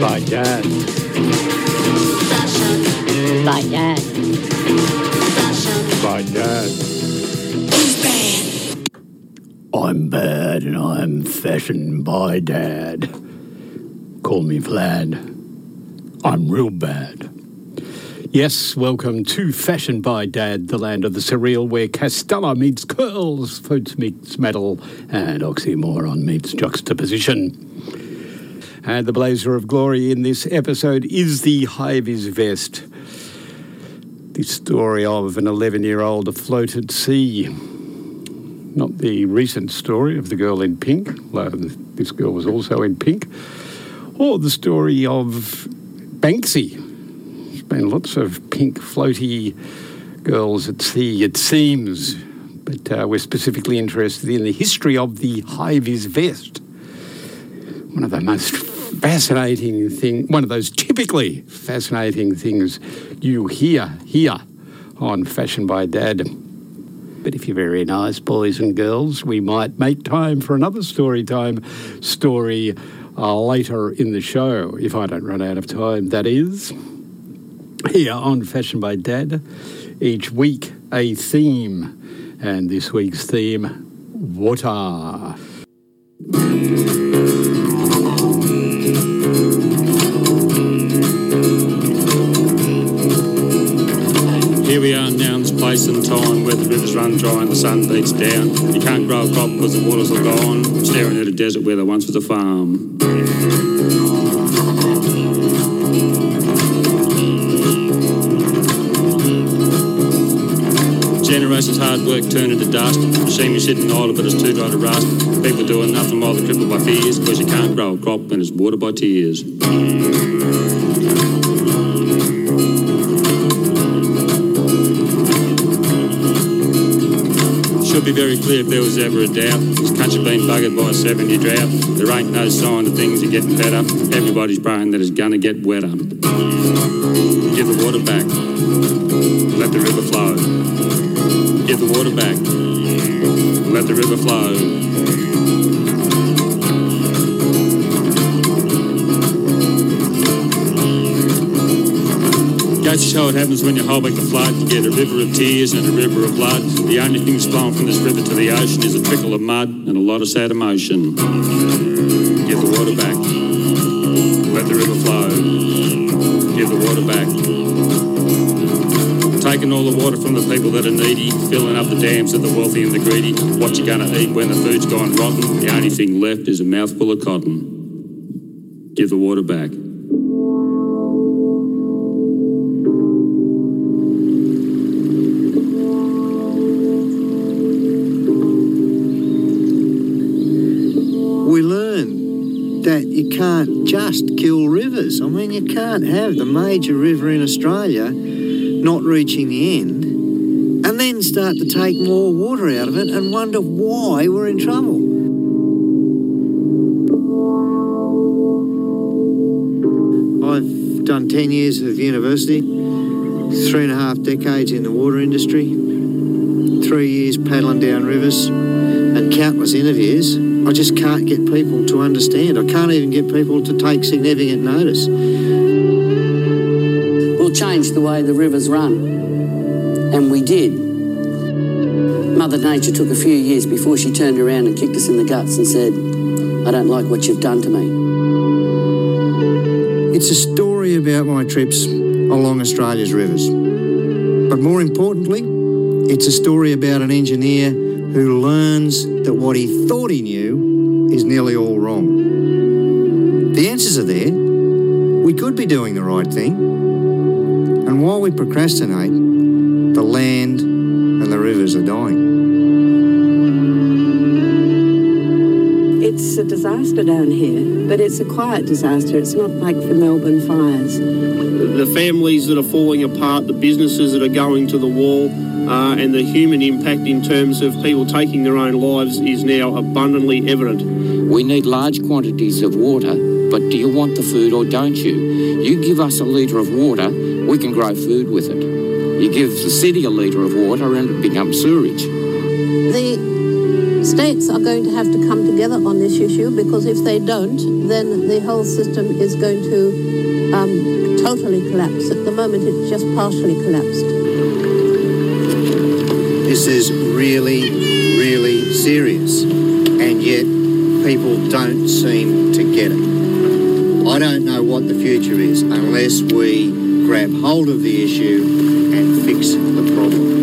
By Dad. By Dad. By Dad. I'm bad and I'm fashioned by Dad. Call me Vlad. I'm real bad. Yes, welcome to Fashion by Dad, the land of the surreal, where Castella meets curls, Foots meets metal, and oxymoron meets juxtaposition. And the blazer of glory in this episode is the high vis vest. The story of an 11 year old afloat at sea. Not the recent story of the girl in pink, although this girl was also in pink, or the story of Banksy, There's been lots of pink floaty girls at sea, it seems. But uh, we're specifically interested in the history of the high vis vest. One of the most fascinating thing, one of those typically fascinating things you hear here on Fashion by Dad. But if you're very nice, boys and girls, we might make time for another story time story uh, later in the show, if I don't run out of time, that is here on Fashion by Dad. Each week, a theme, and this week's theme water. Here we are now in this place and time where the rivers run dry and the sun beats down. You can't grow a crop because the waters are gone. Staring at a desert where there once was a farm. Generations hard work turned into dust. Machinery sitting idle, but it's too dry to rust. People doing nothing while they're crippled by fears, because you can't grow a crop when it's watered by tears. Should be very clear if there was ever a doubt. This country been buggered by a 70 drought. There ain't no sign that things are getting better. Everybody's praying that it's gonna get wetter. Give the water back. Let the river flow. Give the water back. Let the river flow. Goes to show what happens when you hold back the flood. You get a river of tears and a river of blood. The only thing that's flowing from this river to the ocean is a trickle of mud and a lot of sad emotion. Give the water back. Let the river flow. Give the water back. Taking all the water from the people that are needy, filling up the dams of the wealthy and the greedy. What you gonna eat when the food's gone rotten? The only thing left is a mouthful of cotton. Give the water back. Can't just kill rivers. I mean, you can't have the major river in Australia not reaching the end and then start to take more water out of it and wonder why we're in trouble. I've done 10 years of university, three and a half decades in the water industry, three years paddling down rivers, and countless interviews. I just can't get people to understand. I can't even get people to take significant notice. We'll change the way the rivers run. And we did. Mother Nature took a few years before she turned around and kicked us in the guts and said, I don't like what you've done to me. It's a story about my trips along Australia's rivers. But more importantly, it's a story about an engineer who learns that what he thought he knew is nearly all wrong. The answers are there. We could be doing the right thing. And while we procrastinate, the land and the rivers are dying. It's a disaster down here, but it's a quiet disaster. It's not like the Melbourne fires. the families that are falling apart, the businesses that are going to the wall, uh, and the human impact in terms of people taking their own lives is now abundantly evident. We need large quantities of water, but do you want the food or don't you? You give us a litre of water, we can grow food with it. You give the city a litre of water and it becomes sewerage. The States are going to have to come together on this issue because if they don't, then the whole system is going to um, totally collapse. At the moment, it's just partially collapsed. Is really, really serious, and yet people don't seem to get it. I don't know what the future is unless we grab hold of the issue and fix the problem.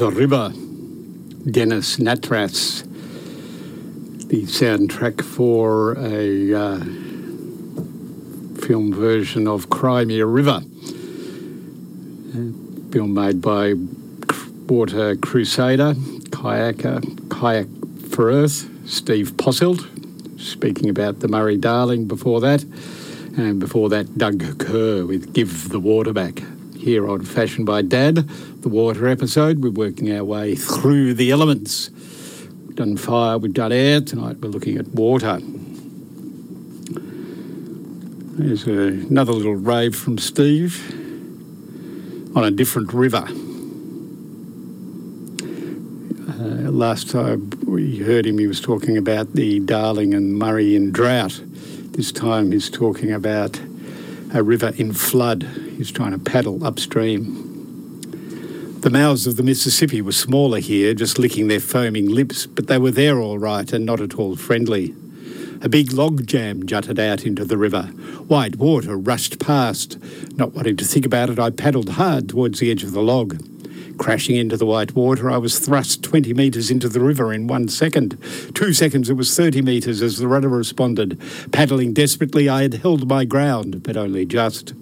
The river. Dennis Natras, the soundtrack for a uh, film version of Crimea River, a film made by Water Crusader, kayaker, kayak for Earth, Steve Posselt, speaking about the Murray Darling before that, and before that, Doug Kerr with Give the Water Back. Here on Fashion by Dad, the water episode, we're working our way through the elements. We've done fire, we've done air. Tonight we're looking at water. There's a, another little rave from Steve on a different river. Uh, last time we heard him, he was talking about the Darling and Murray in drought. This time he's talking about a river in flood. He's trying to paddle upstream. The mouths of the Mississippi were smaller here, just licking their foaming lips, but they were there all right and not at all friendly. A big log jam jutted out into the river. White water rushed past. Not wanting to think about it, I paddled hard towards the edge of the log. Crashing into the white water, I was thrust 20 metres into the river in one second. Two seconds, it was 30 metres as the rudder responded. Paddling desperately, I had held my ground, but only just.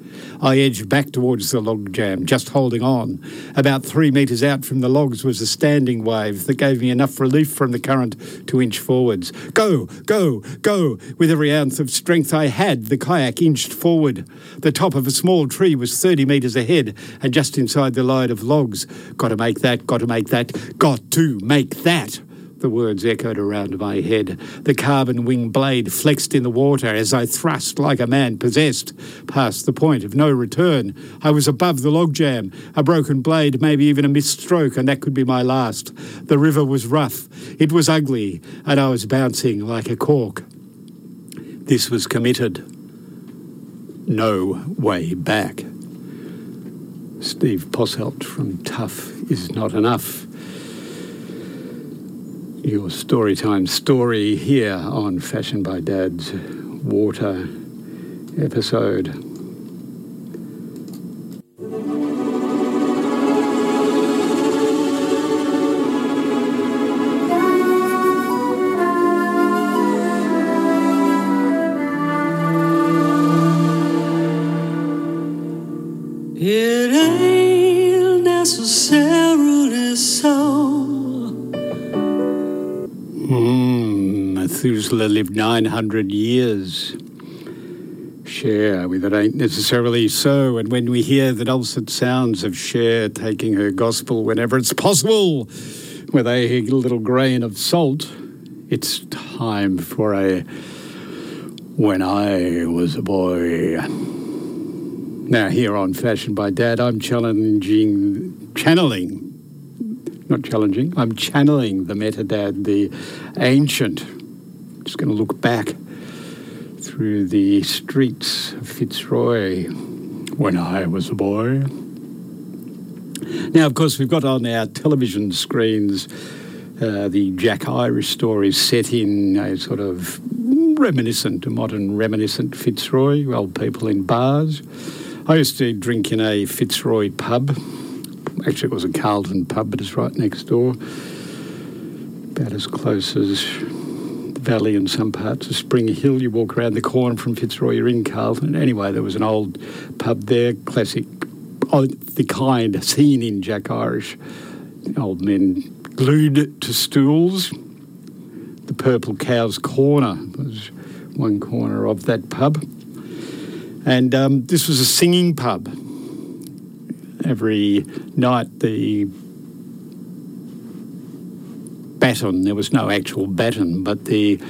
I edged back towards the log jam, just holding on. About three metres out from the logs was a standing wave that gave me enough relief from the current to inch forwards. Go, go, go! With every ounce of strength I had, the kayak inched forward. The top of a small tree was 30 metres ahead and just inside the line of logs. Got to make that, got to make that, got to make that. The words echoed around my head. The carbon wing blade flexed in the water as I thrust like a man possessed. Past the point of no return, I was above the logjam. A broken blade, maybe even a missed stroke, and that could be my last. The river was rough, it was ugly, and I was bouncing like a cork. This was committed. No way back. Steve Posselt from Tough is Not Enough your story time story here on Fashion by Dad's Water episode. Methuselah lived 900 years. Cher, with it ain't necessarily so. And when we hear the dulcet sounds of Cher taking her gospel whenever it's possible, with a little grain of salt, it's time for a When I Was a Boy. Now, here on Fashion by Dad, I'm challenging, channeling not challenging. I'm channeling the metadad, the ancient. Just going to look back through the streets of Fitzroy when I was a boy. Now, of course, we've got on our television screens uh, the Jack Irish story set in a sort of reminiscent, a modern reminiscent Fitzroy, old people in bars. I used to drink in a Fitzroy pub actually, it was a Carlton pub, but it's right next door. About as close as valley and some parts of Spring Hill. You walk around the corner from Fitzroy, you're in Carlton. Anyway, there was an old pub there, classic, oh, the kind seen in Jack Irish. Old men glued to stools. The Purple Cow's Corner was one corner of that pub. And um, this was a singing pub every night the baton, there was no actual baton, but the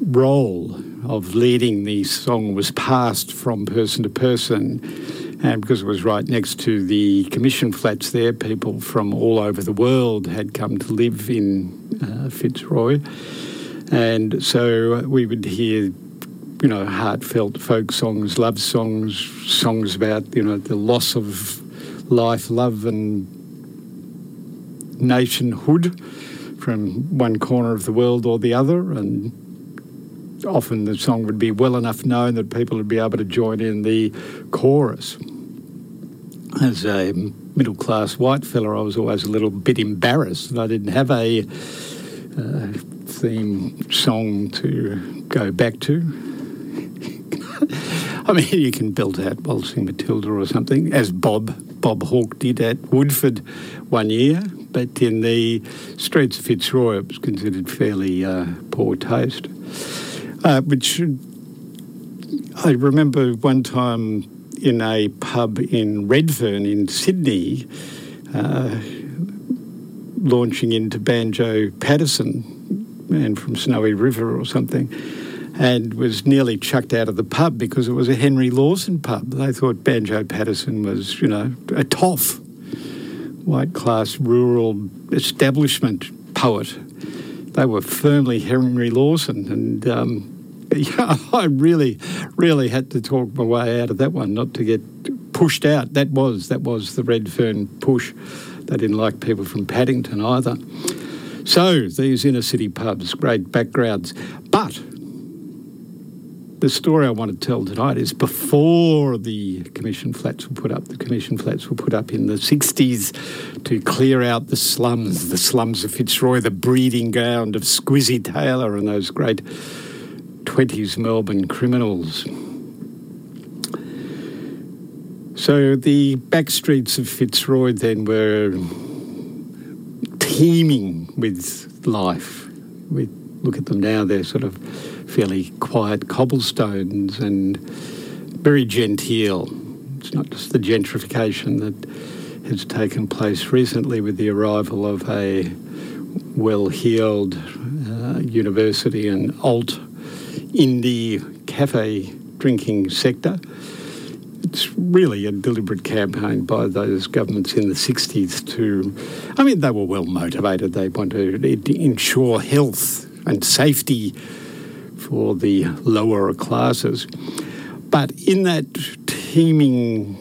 role of leading the song was passed from person to person. And because it was right next to the commission flats there, people from all over the world had come to live in uh, Fitzroy. And so we would hear, you know, heartfelt folk songs, love songs, songs about, you know, the loss of life, love, and nationhood from one corner of the world or the other. And often the song would be well enough known that people would be able to join in the chorus. As a middle class white fella, I was always a little bit embarrassed that I didn't have a uh, theme song to go back to. I mean, you can build out Waltzing Matilda or something, as Bob Bob Hawke did at Woodford one year, but in the streets of Fitzroy it was considered fairly uh, poor taste. Uh, which I remember one time in a pub in Redfern in Sydney, uh, launching into Banjo Paterson, man from Snowy River or something and was nearly chucked out of the pub because it was a Henry Lawson pub. They thought Banjo Paterson was, you know, a toff, white class rural establishment poet. They were firmly Henry Lawson, and um, yeah, I really, really had to talk my way out of that one, not to get pushed out. That was that was the Redfern push. They didn't like people from Paddington either. So these inner city pubs, great backgrounds, but the story I want to tell tonight is before the commission flats were put up. The commission flats were put up in the 60s to clear out the slums, the slums of Fitzroy, the breeding ground of Squizzy Taylor and those great 20s Melbourne criminals. So the back streets of Fitzroy then were teeming with life. We look at them now, they're sort of fairly quiet cobblestones and very genteel. It's not just the gentrification that has taken place recently with the arrival of a well heeled uh, university and alt indie cafe drinking sector. It's really a deliberate campaign by those governments in the 60s to, I mean, they were well motivated. They wanted to ensure health and safety for the lower classes. But in that teeming,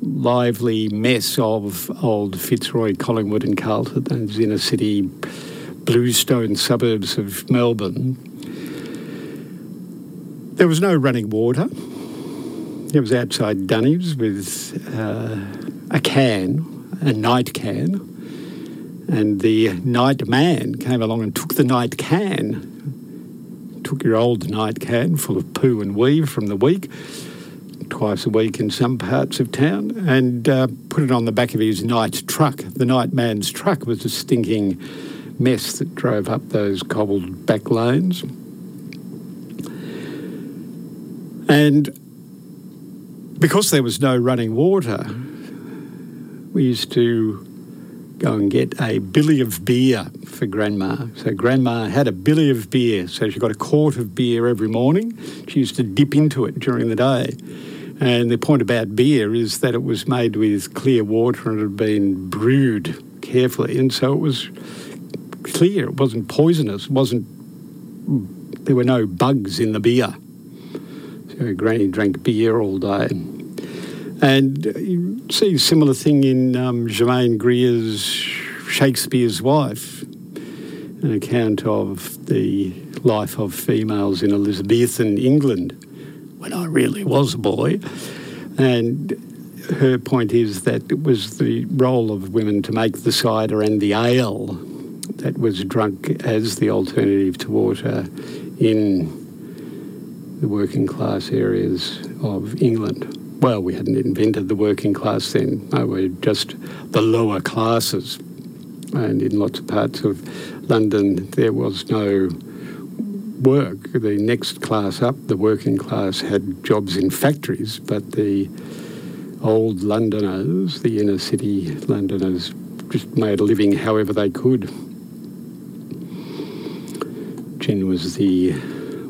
lively mess of old Fitzroy, Collingwood, and Carlton, those inner city bluestone suburbs of Melbourne, there was no running water. It was outside Dunny's with uh, a can, a night can, and the night man came along and took the night can took your old night can full of poo and weave from the week, twice a week in some parts of town, and uh, put it on the back of his night truck. The night man's truck was a stinking mess that drove up those cobbled back lanes. And because there was no running water, we used to go and get a billy of beer for grandma. So grandma had a billy of beer. So she got a quart of beer every morning. She used to dip into it during the day. And the point about beer is that it was made with clear water and it had been brewed carefully. And so it was clear. It wasn't poisonous. It wasn't, there were no bugs in the beer. So Granny drank beer all day. And you see a similar thing in um, Germaine Greer's Shakespeare's Wife, an account of the life of females in Elizabethan England when I really was a boy. And her point is that it was the role of women to make the cider and the ale that was drunk as the alternative to water in the working class areas of England well, we hadn't invented the working class then. No, we were just the lower classes. And in lots of parts of London, there was no work. The next class up, the working class, had jobs in factories, but the old Londoners, the inner city Londoners, just made a living however they could. Gin was the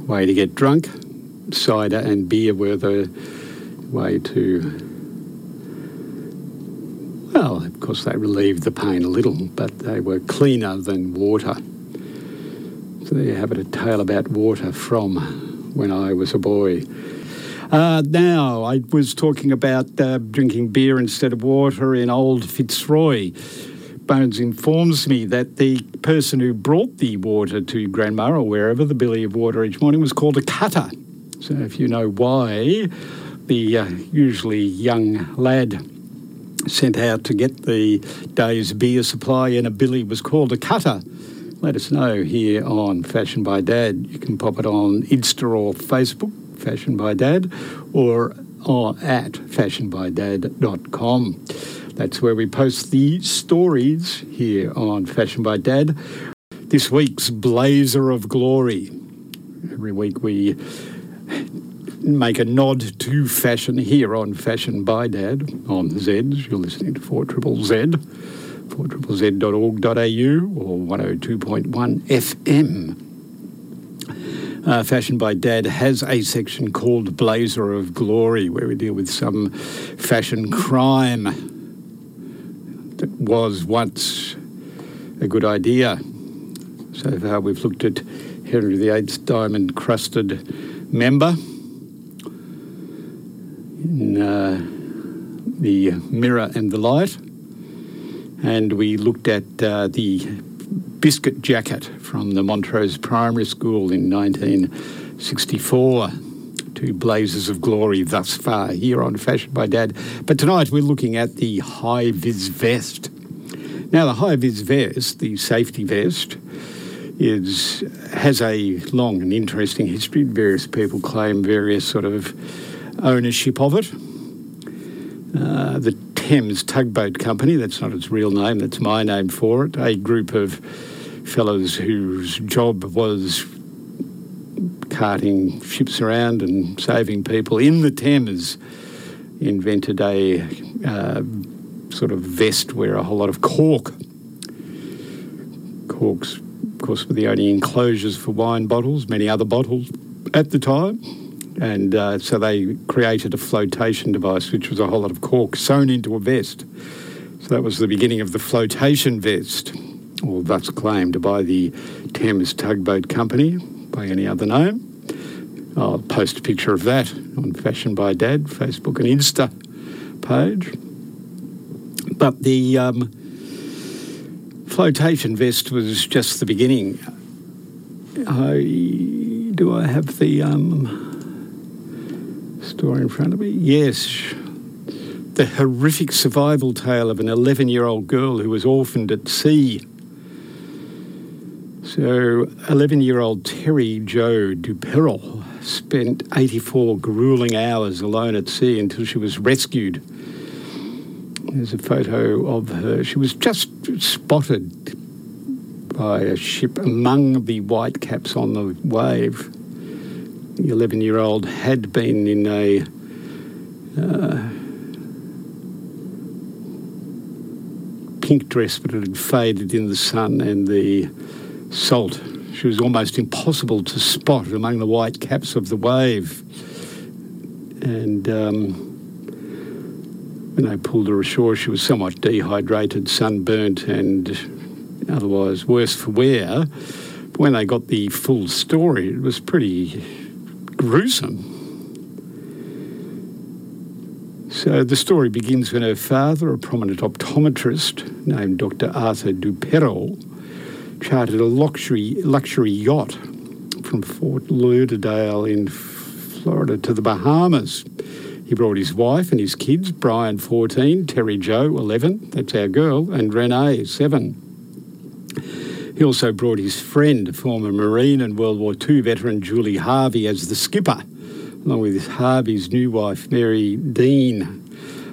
way to get drunk. Cider and beer were the way to, well, of course, they relieved the pain a little, but they were cleaner than water. So there you have it, a tale about water from when I was a boy. Uh, now, I was talking about uh, drinking beer instead of water in old Fitzroy. Bones informs me that the person who brought the water to Grandma or wherever, the billy of water each morning, was called a cutter. So if you know why, the uh, usually young lad sent out to get the day's beer supply in a billy was called a cutter. Let us know here on Fashion by Dad. You can pop it on Insta or Facebook, Fashion by Dad, or, or at fashionbydad.com. That's where we post the stories here on Fashion by Dad. This week's Blazer of Glory. Every week we make a nod to fashion here on Fashion by Dad on Zeds. You're listening to 4 Triple Z, 4 Z.org.au or 102.1 FM. Uh, Fashion by Dad has a section called Blazer of Glory where we deal with some fashion crime that was once a good idea So far, we've looked at Henry VIII's diamond crusted member in uh, the mirror and the light. And we looked at uh, the biscuit jacket from the Montrose Primary School in 1964. Two blazes of glory thus far here on Fashion by Dad. But tonight we're looking at the high vis vest. Now, the high vis vest, the safety vest, is has a long and interesting history. Various people claim various sort of ownership of it. Uh, the Thames Tugboat Company, that's not its real name, that's my name for it, a group of fellows whose job was carting ships around and saving people in the Thames, invented a uh, sort of vest where a whole lot of cork, corks, of course, were the only enclosures for wine bottles, many other bottles at the time. And uh, so they created a flotation device, which was a whole lot of cork sewn into a vest. So that was the beginning of the flotation vest, or thus claimed by the Thames Tugboat Company by any other name. I'll post a picture of that on Fashion by Dad, Facebook and Insta page. But the um, flotation vest was just the beginning. I, do I have the um, story in front of me? Yes. The horrific survival tale of an 11 year old girl who was orphaned at sea. So, 11 year old Terry Jo Duperrell spent 84 grueling hours alone at sea until she was rescued. There's a photo of her. She was just spotted by a ship among the white caps on the wave. The 11 year old had been in a uh, pink dress, but it had faded in the sun and the salt. She was almost impossible to spot among the white caps of the wave. And um, when they pulled her ashore, she was somewhat dehydrated, sunburnt, and otherwise worse for wear. But when they got the full story, it was pretty gruesome. So the story begins when her father, a prominent optometrist named Dr. Arthur Duperrell, chartered a luxury luxury yacht from Fort Lauderdale in Florida to the Bahamas. He brought his wife and his kids, Brian 14, Terry Jo, 11, that's our girl, and Renee 7. He also brought his friend, former Marine and World War II veteran Julie Harvey, as the skipper, along with Harvey's new wife, Mary Dean.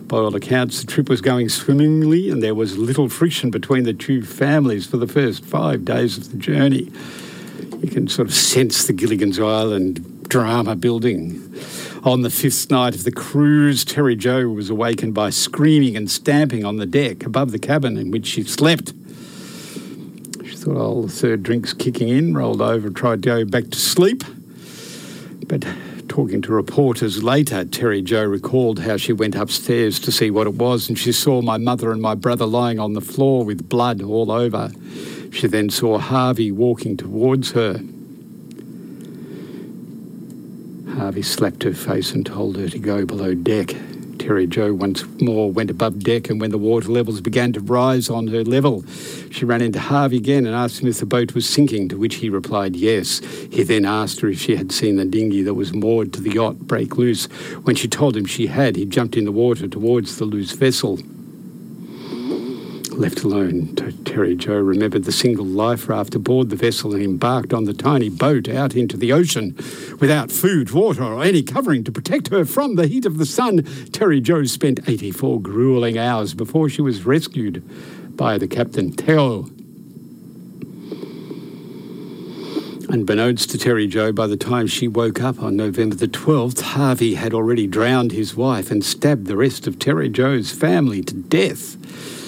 By all accounts, the trip was going swimmingly and there was little friction between the two families for the first five days of the journey. You can sort of sense the Gilligan's Island drama building. On the fifth night of the cruise, Terry Jo was awakened by screaming and stamping on the deck above the cabin in which she slept. Thought, oh, the third drink's kicking in, rolled over, tried to go back to sleep. But talking to reporters later, Terry Jo recalled how she went upstairs to see what it was and she saw my mother and my brother lying on the floor with blood all over. She then saw Harvey walking towards her. Harvey slapped her face and told her to go below deck. Terry Jo once more went above deck, and when the water levels began to rise on her level, she ran into Harvey again and asked him if the boat was sinking, to which he replied yes. He then asked her if she had seen the dinghy that was moored to the yacht break loose. When she told him she had, he jumped in the water towards the loose vessel. Left alone, Terry Jo remembered the single life raft aboard the vessel and embarked on the tiny boat out into the ocean. Without food, water, or any covering to protect her from the heat of the sun, Terry Jo spent 84 grueling hours before she was rescued by the captain, Theo. Unbeknownst to Terry Jo, by the time she woke up on November the 12th, Harvey had already drowned his wife and stabbed the rest of Terry Jo's family to death.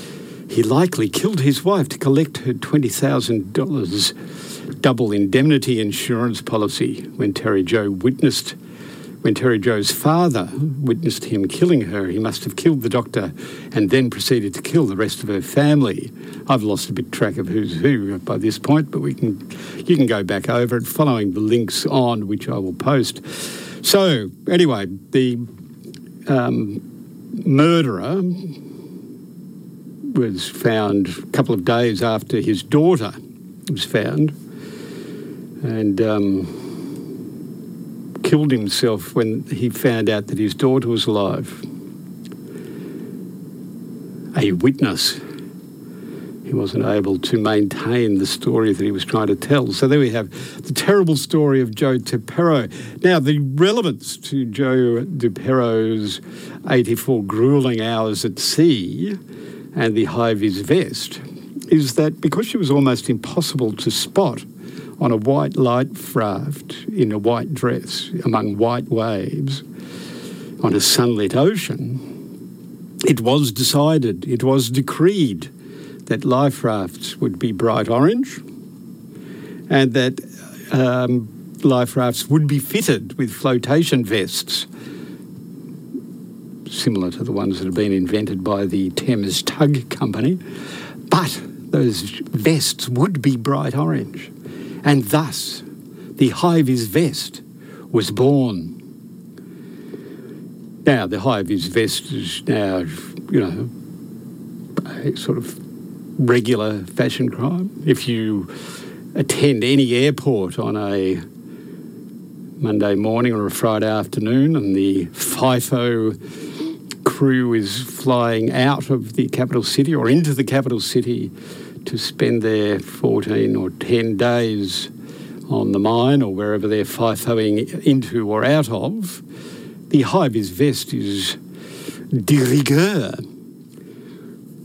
He likely killed his wife to collect her $20,000 double indemnity insurance policy when Terry Jo witnessed When Terry Jo's father witnessed him killing her, he must have killed the doctor and then proceeded to kill the rest of her family. I've lost a bit track of who's who by this point, but we can you can go back over it following the links on which I will post. So anyway, the um, murderer was found a couple of days after his daughter was found, and. Um, killed himself when he found out that his daughter was alive. A witness. He wasn't able to maintain the story that he was trying to tell. So there we have the terrible story of Joe DePero. Now, the relevance to Joe DePero's 84 grueling hours at sea and the high vest is that because she was almost impossible to spot on a white light raft in a white dress among white waves on a sunlit ocean, it was decided, it was decreed that life rafts would be bright orange and that um, life rafts would be fitted with flotation vests similar to the ones that have been invented by the Thames Tug Company. But those vests would be bright orange. And thus, the vis vest was born. Now, the vis vest is now, you know, a sort of regular fashion crime. If you attend any airport on a Monday morning or a Friday afternoon and the FIFO crew is flying out of the capital city or into the capital city to spend their 14 or 10 days on the mine or wherever they're FIFOing into or out of, the high vis vest is de rigueur.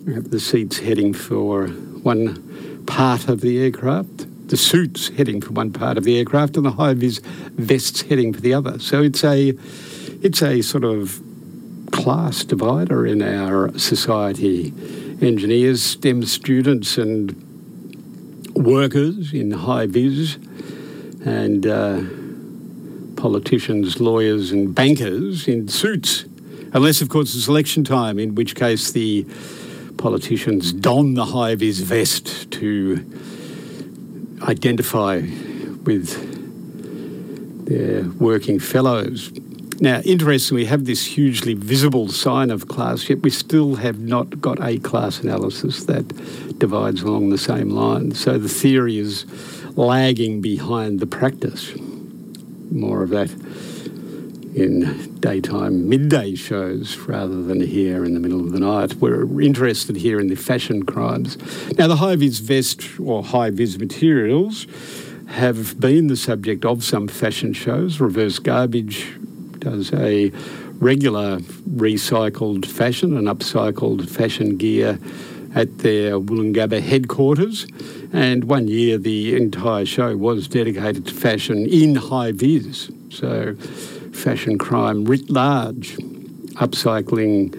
The seats heading for one part of the aircraft, the suits heading for one part of the aircraft, and the high vis vests heading for the other. So it's a, it's a sort of class divider in our society engineers, STEM students, and workers in high vis, and uh, politicians, lawyers, and bankers in suits. Unless, of course, it's election time, in which case the politicians don the high vis vest to identify with their working fellows. Now, interestingly, we have this hugely visible sign of class, yet we still have not got a class analysis that divides along the same line. So the theory is lagging behind the practice. More of that in daytime midday shows rather than here in the middle of the night. We're interested here in the fashion crimes. Now, the high vis vest or high vis materials have been the subject of some fashion shows. Reverse garbage does a regular recycled fashion and upcycled fashion gear at their Woolloongabba headquarters. And one year, the entire show was dedicated to fashion in high vis. So, fashion crime writ large, upcycling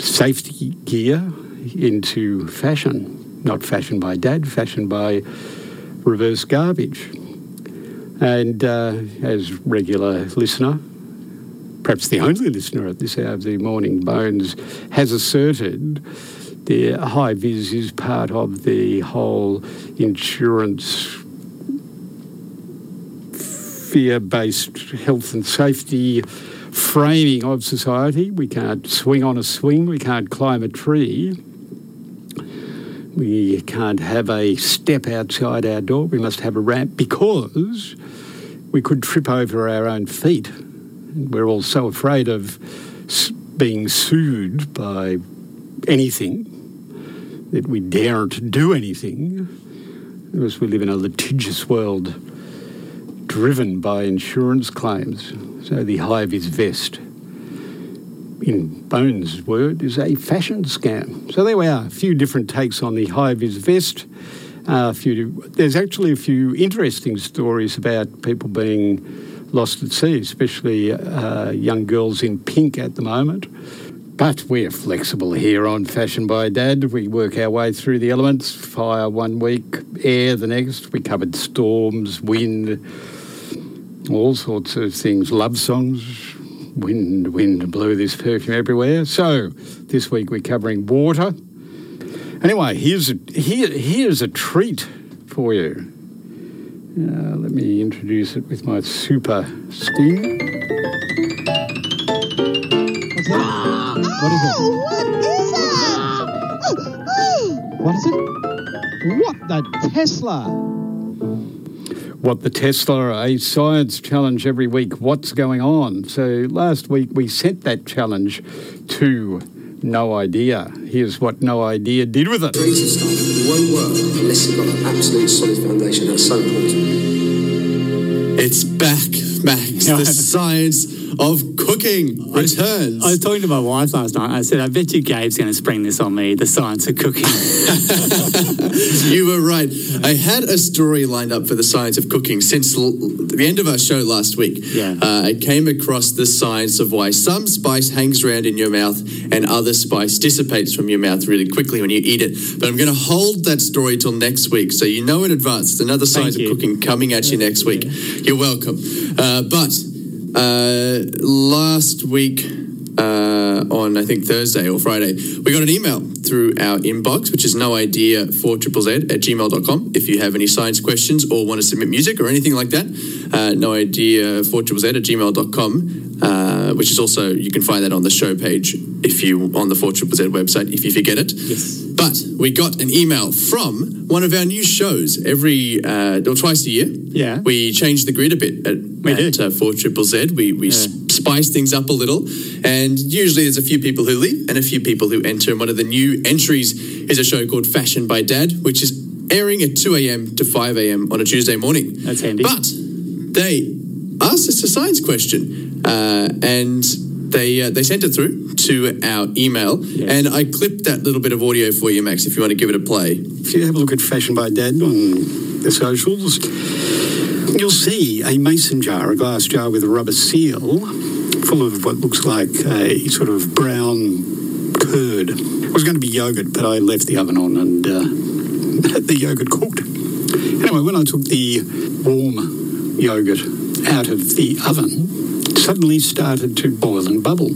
safety gear into fashion. Not fashion by dad, fashion by reverse garbage. And uh, as regular listener, perhaps the only listener at this hour of the morning, Bones has asserted the high vis is part of the whole insurance fear based health and safety framing of society. We can't swing on a swing, we can't climb a tree. We can't have a step outside our door. We must have a ramp because we could trip over our own feet. We're all so afraid of being sued by anything that we daren't do anything because we live in a litigious world driven by insurance claims. So the high vis vest, in Bones' word, is a fashion scam. So there we are, a few different takes on the high vis vest. A few, there's actually a few interesting stories about people being lost at sea, especially uh, young girls in pink at the moment. But we're flexible here on Fashion by Dad. We work our way through the elements fire one week, air the next. We covered storms, wind, all sorts of things, love songs, wind, wind, blow this perfume everywhere. So this week we're covering water. Anyway, here's a, here, here's a treat for you. Uh, let me introduce it with my super sting. What is it? What is it? What the Tesla? What the Tesla, a science challenge every week. What's going on? So last week we sent that challenge to No Idea. Here's what No Idea did with it. Creative stuff won't work unless you've got an absolute solid foundation. That's so important. It's back, Max. The science of cooking returns. I was talking to my wife last night. I said, I bet you Gabe's going to spring this on me, the science of cooking. you were right. I had a story lined up for the science of cooking since l- the end of our show last week. Yeah. Uh, I came across the science of why some spice hangs around in your mouth and other spice dissipates from your mouth really quickly when you eat it. But I'm going to hold that story till next week, so you know in advance. It's another science of cooking coming at you next week. You're welcome. Uh, but uh, last week uh, on I think Thursday or Friday, we got an email through our inbox, which is no idea for triple Z at gmail.com. If you have any science questions or want to submit music or anything like that, uh, no idea for triple Z at gmail.com, uh, which is also, you can find that on the show page if you, on the 4 Triple Z website, if you forget it. Yes. But we got an email from one of our new shows every, uh, or twice a year. Yeah. We changed the grid a bit at, at uh, 4 Triple Z. We, we s- spiced things up a little. And usually there's a few people who leave and a few people who enter. And one of the new entries is a show called Fashion by Dad, which is airing at 2 a.m. to 5 a.m. on a Tuesday morning. That's handy. But they asked us a science question. Uh, and they, uh, they sent it through to our email. And I clipped that little bit of audio for you, Max, if you want to give it a play. If you have a look at Fashion by Dad on the socials, you'll see a mason jar, a glass jar with a rubber seal, full of what looks like a sort of brown curd. It was going to be yogurt, but I left the oven on and uh, the yogurt cooked. Anyway, when I took the warm yogurt out of the oven, suddenly started to boil and bubble.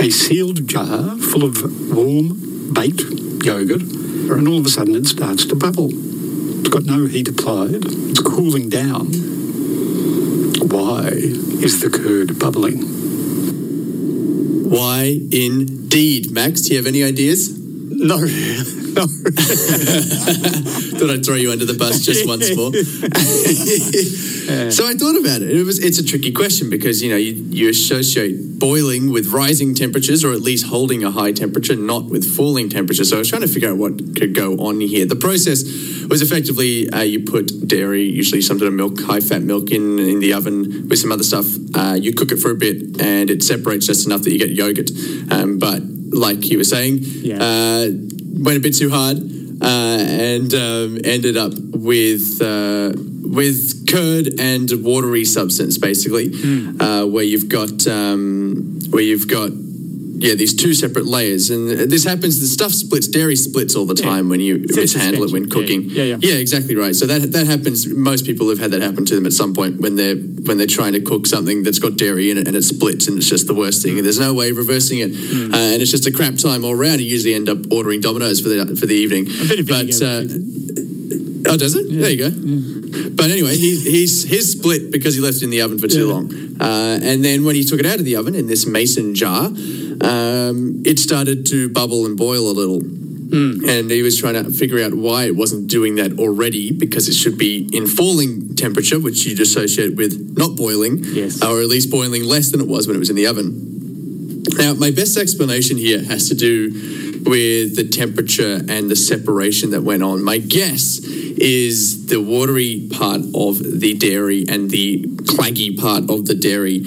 A sealed jar full of warm baked yogurt, and all of a sudden it starts to bubble. It's got no heat applied, it's cooling down. Why is the curd bubbling? Why indeed, Max? Do you have any ideas? No. no. thought I'd throw you under the bus just once more. so I thought about it. It was it's a tricky question because you know you, you associate boiling with rising temperatures or at least holding a high temperature, not with falling temperature. So I was trying to figure out what could go on here. The process was effectively uh, you put dairy, usually some sort of milk, high fat milk, in in the oven with some other stuff. Uh, you cook it for a bit, and it separates just enough that you get yogurt. Um, but like you were saying, uh, went a bit too hard uh, and um, ended up with uh, with curd and watery substance, basically, uh, where you've got um, where you've got yeah these two separate layers, and this happens. The stuff splits, dairy splits all the time when you It's mishandle it when cooking. Yeah, yeah, yeah. exactly right. So that that happens. Most people have had that happen to them at some point when they're when they're trying to cook something that's got dairy in it and it splits, and it's just the worst thing. And there's no way of reversing it, Hmm. uh, and it's just a crap time all round. You usually end up ordering Domino's for the for the evening. but uh, oh, does it? There you go. But anyway, he, he's his split because he left it in the oven for too long. Uh, and then when he took it out of the oven in this mason jar, um, it started to bubble and boil a little. And he was trying to figure out why it wasn't doing that already because it should be in falling temperature, which you'd associate with not boiling, yes. or at least boiling less than it was when it was in the oven. Now, my best explanation here has to do with the temperature and the separation that went on. My guess is the watery part of the dairy and the claggy part of the dairy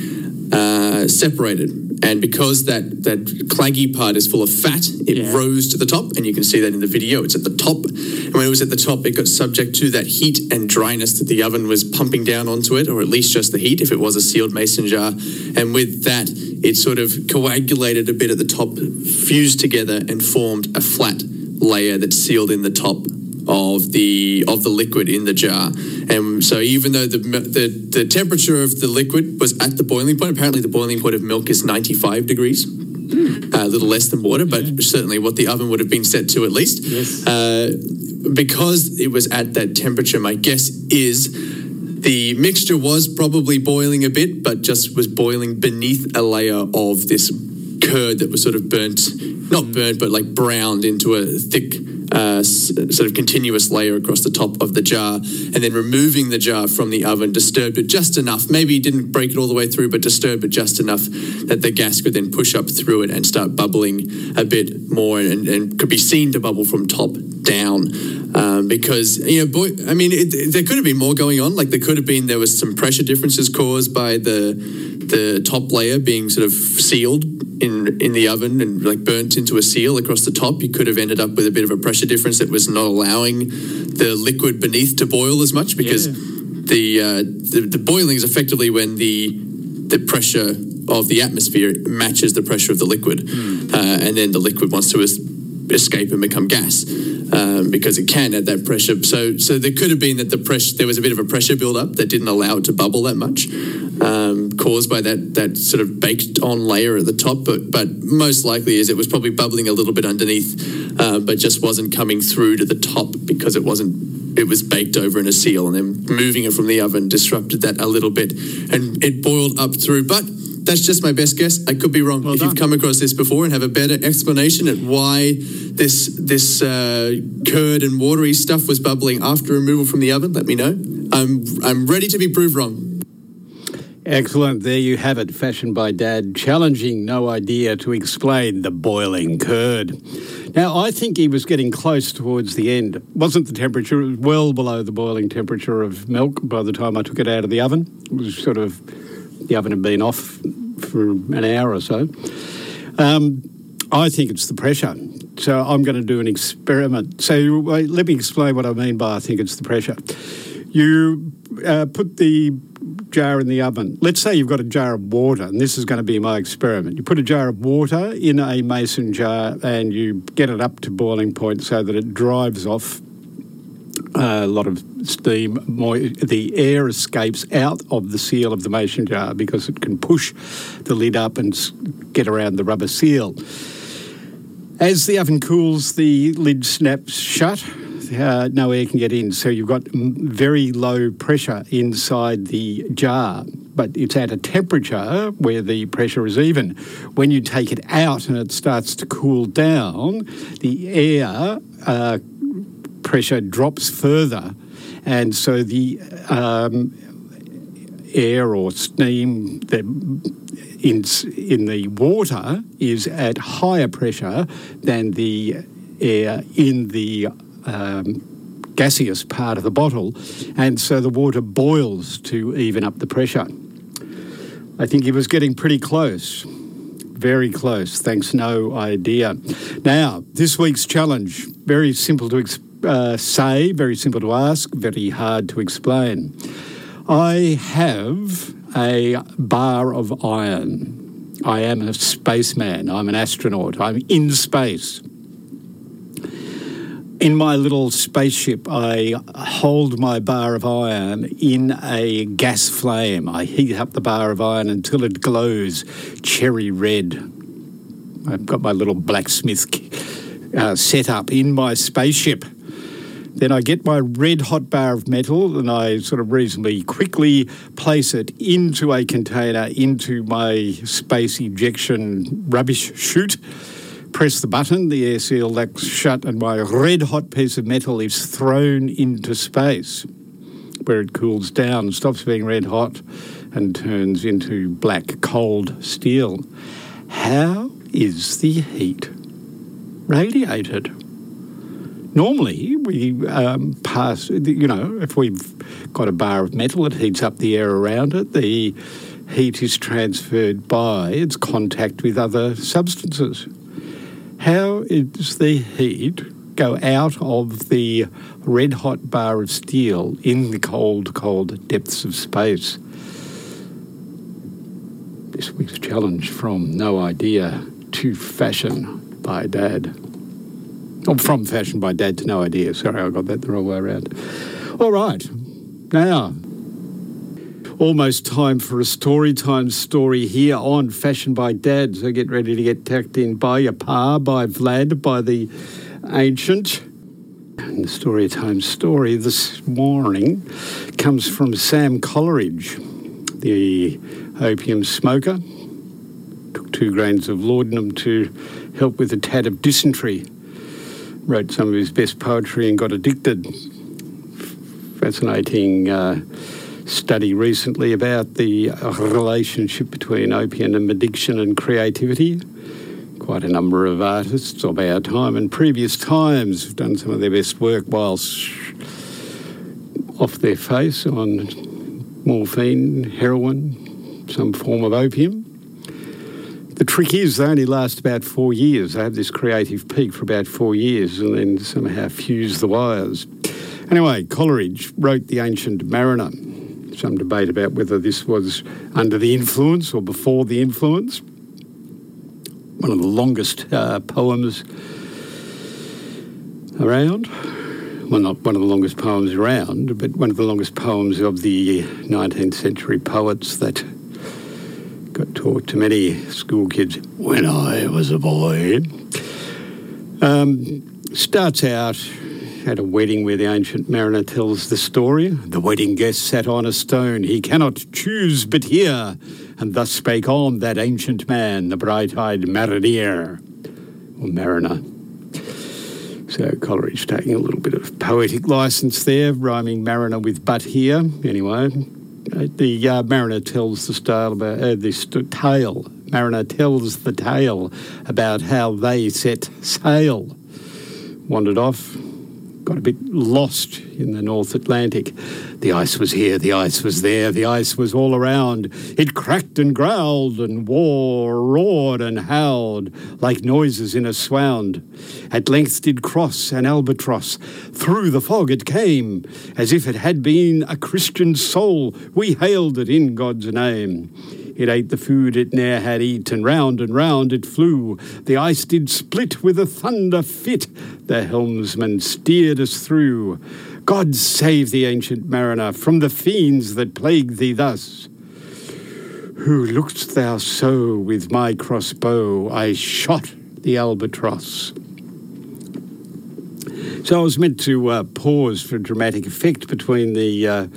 uh, separated. And because that, that claggy part is full of fat, it rose to the top, and you can see that in the video. It's at the top. And when it was at the top, it got subject to that heat and dryness that the oven was pumping down onto it, or at least just the heat if it was a sealed mason jar. And with that, it sort of coagulated a bit at the top, fused together, and formed a flat layer that sealed in the top of the of the liquid in the jar. And so even though the the, the temperature of the liquid was at the boiling point, apparently the boiling point of milk is 95 degrees. Uh, a little less than water, but certainly what the oven would have been set to at least. Yes. Uh, because it was at that temperature, my guess is the mixture was probably boiling a bit, but just was boiling beneath a layer of this curd that was sort of burnt, not burnt, but like browned into a thick, uh, sort of continuous layer across the top of the jar. And then removing the jar from the oven, disturbed it just enough. Maybe didn't break it all the way through, but disturbed it just enough that the gas could then push up through it and start bubbling a bit more and, and could be seen to bubble from top down. Um, because you know, boy, I mean, it, there could have been more going on. Like there could have been there was some pressure differences caused by the the top layer being sort of sealed in in the oven and like burnt into a seal across the top. You could have ended up with a bit of a pressure difference that was not allowing the liquid beneath to boil as much because the, uh, the the boiling is effectively when the the pressure of the atmosphere matches the pressure of the liquid, uh, and then the liquid wants to escape and become gas um, because it can at that pressure. So, so there could have been that the pressure there was a bit of a pressure buildup that didn't allow it to bubble that much, um, caused by that that sort of baked on layer at the top. But but most likely is it was probably bubbling a little bit underneath, uh, but just wasn't coming through to the top because it wasn't. It was baked over in a seal, and then moving it from the oven disrupted that a little bit, and it boiled up through. But that's just my best guess. I could be wrong. if you've come across this before and have a better explanation at why this this uh, curd and watery stuff was bubbling after removal from the oven, let me know. I'm I'm ready to be proved wrong. Excellent. There you have it. Fashioned by Dad, challenging no idea to explain the boiling curd. Now, I think he was getting close towards the end. Wasn't the temperature? It was well below the boiling temperature of milk by the time I took it out of the oven. It was sort of, the oven had been off for an hour or so. Um, I think it's the pressure. So I'm going to do an experiment. So let me explain what I mean by I think it's the pressure. You uh, put the jar in the oven. Let's say you've got a jar of water, and this is going to be my experiment. You put a jar of water in a mason jar and you get it up to boiling point so that it drives off a lot of steam. The air escapes out of the seal of the mason jar because it can push the lid up and get around the rubber seal. As the oven cools, the lid snaps shut. Uh, no air can get in, so you've got very low pressure inside the jar, but it's at a temperature where the pressure is even. When you take it out and it starts to cool down, the air uh, pressure drops further, and so the um, air or steam that in in the water is at higher pressure than the air in the um, gaseous part of the bottle, and so the water boils to even up the pressure. I think he was getting pretty close. Very close. Thanks, no idea. Now, this week's challenge very simple to ex- uh, say, very simple to ask, very hard to explain. I have a bar of iron. I am a spaceman. I'm an astronaut. I'm in space. In my little spaceship, I hold my bar of iron in a gas flame. I heat up the bar of iron until it glows cherry red. I've got my little blacksmith uh, set up in my spaceship. Then I get my red hot bar of metal and I sort of reasonably quickly place it into a container into my space ejection rubbish chute. Press the button, the air seal locks shut, and my red hot piece of metal is thrown into space where it cools down, stops being red hot, and turns into black, cold steel. How is the heat radiated? Normally, we um, pass, you know, if we've got a bar of metal, it heats up the air around it. The heat is transferred by its contact with other substances. How does the heat go out of the red hot bar of steel in the cold, cold depths of space? This week's challenge from No Idea to Fashion by Dad. Oh, from Fashion by Dad to No Idea. Sorry, I got that the wrong way around. All right. Now, almost time for a story time story here on Fashion by Dad. So get ready to get tucked in by your pa, by Vlad, by the ancient. And the story time story this morning comes from Sam Coleridge, the opium smoker. Took two grains of laudanum to help with a tad of dysentery. Wrote some of his best poetry and got addicted. Fascinating uh, study recently about the uh, relationship between opium and addiction and creativity. Quite a number of artists of our time and previous times have done some of their best work whilst off their face on morphine, heroin, some form of opium. The trick is they only last about four years. They have this creative peak for about four years and then somehow fuse the wires. Anyway, Coleridge wrote The Ancient Mariner. Some debate about whether this was under the influence or before the influence. One of the longest uh, poems around. Well, not one of the longest poems around, but one of the longest poems of the 19th century poets that got taught to many school kids when I was a boy. Um, starts out at a wedding where the ancient mariner tells the story. The wedding guest sat on a stone. He cannot choose but hear. And thus spake on that ancient man, the bright eyed mariner, or mariner. So Coleridge taking a little bit of poetic license there, rhyming mariner with but here. Anyway, the uh, mariner tells the style about uh, this tale. Mariner tells the tale about how they set sail. Wandered off, got a bit lost in the North Atlantic. The ice was here, the ice was there, the ice was all around. It cracked and growled and war, roared and howled like noises in a swound. At length did cross an albatross. Through the fog it came, as if it had been a Christian soul. We hailed it in God's name. It ate the food it ne'er had eat, and round and round it flew. The ice did split with a thunder fit. The helmsman steered us through. God save the ancient mariner from the fiends that plague thee thus. Who look'st thou so with my crossbow? I shot the albatross. So I was meant to uh, pause for dramatic effect between the uh,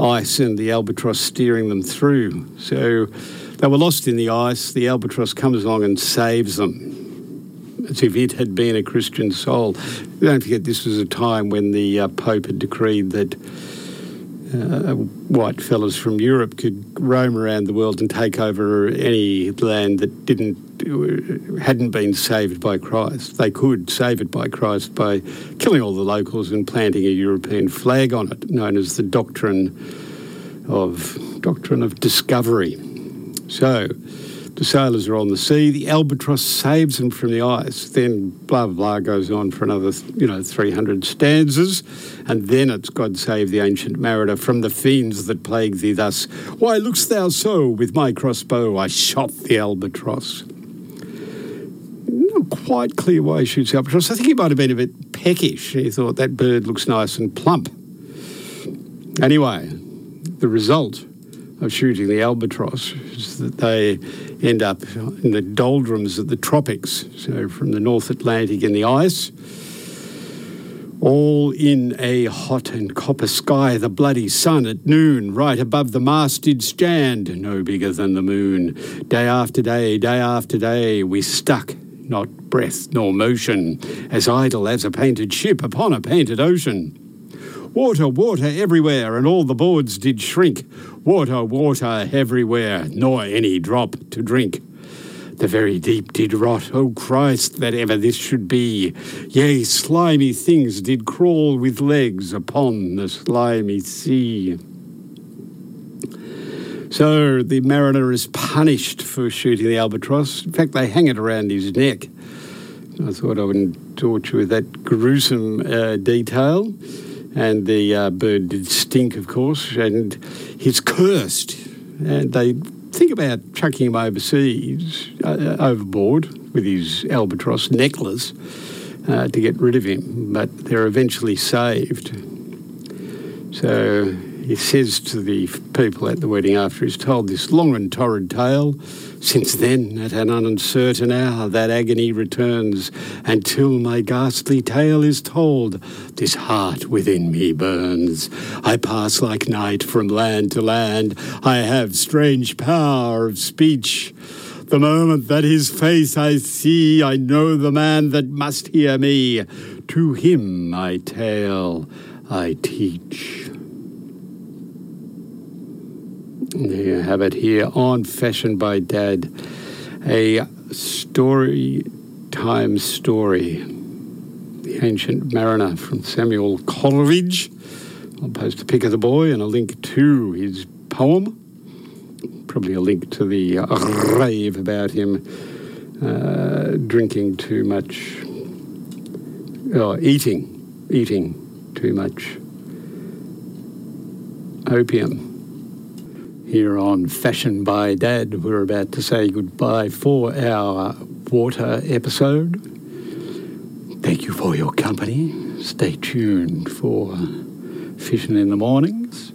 ice and the albatross steering them through. So they were lost in the ice. The albatross comes along and saves them, as if it had been a Christian soul. Don't forget, this was a time when the uh, Pope had decreed that uh, white fellas from Europe could roam around the world and take over any land that didn't hadn't been saved by Christ. They could save it by Christ by killing all the locals and planting a European flag on it, known as the doctrine of doctrine of discovery. So the sailors are on the sea. The albatross saves them from the ice. Then blah blah blah goes on for another, you know, three hundred stanzas, and then it's God save the ancient mariner from the fiends that plague thee thus. Why look'st thou so? With my crossbow I shot the albatross. Not quite clear why he shoots the albatross. I think he might have been a bit peckish. He thought that bird looks nice and plump. Anyway, the result of shooting the albatross is that they end up in the doldrums of the tropics, so from the North Atlantic in the ice, all in a hot and copper sky. The bloody sun at noon, right above the mast, did stand, no bigger than the moon. Day after day, day after day, we stuck, not breath nor motion, as idle as a painted ship upon a painted ocean. Water, water everywhere, and all the boards did shrink. Water, water everywhere, nor any drop to drink. The very deep did rot, O Christ, that ever this should be. Yea, slimy things did crawl with legs upon the slimy sea. So the mariner is punished for shooting the albatross. In fact, they hang it around his neck. I thought I wouldn't torture with that gruesome uh, detail and the uh, bird did stink, of course, and he's cursed. And they think about chucking him overseas, uh, overboard with his albatross necklace, uh, to get rid of him, but they're eventually saved. So he says to the people at the wedding after he's told this long and torrid tale, since then, at an uncertain hour, that agony returns, until my ghastly tale is told, this heart within me burns. I pass like night from land to land. I have strange power of speech. The moment that his face I see, I know the man that must hear me. To him my tale I teach. There you have it here on Fashion by Dad, a story time story. The Ancient Mariner from Samuel Coleridge. I'll post a pic of the boy and a link to his poem. Probably a link to the rave about him uh, drinking too much, oh, eating, eating too much opium here on Fashion by Dad. We're about to say goodbye for our water episode. Thank you for your company. Stay tuned for Fishing in the Mornings.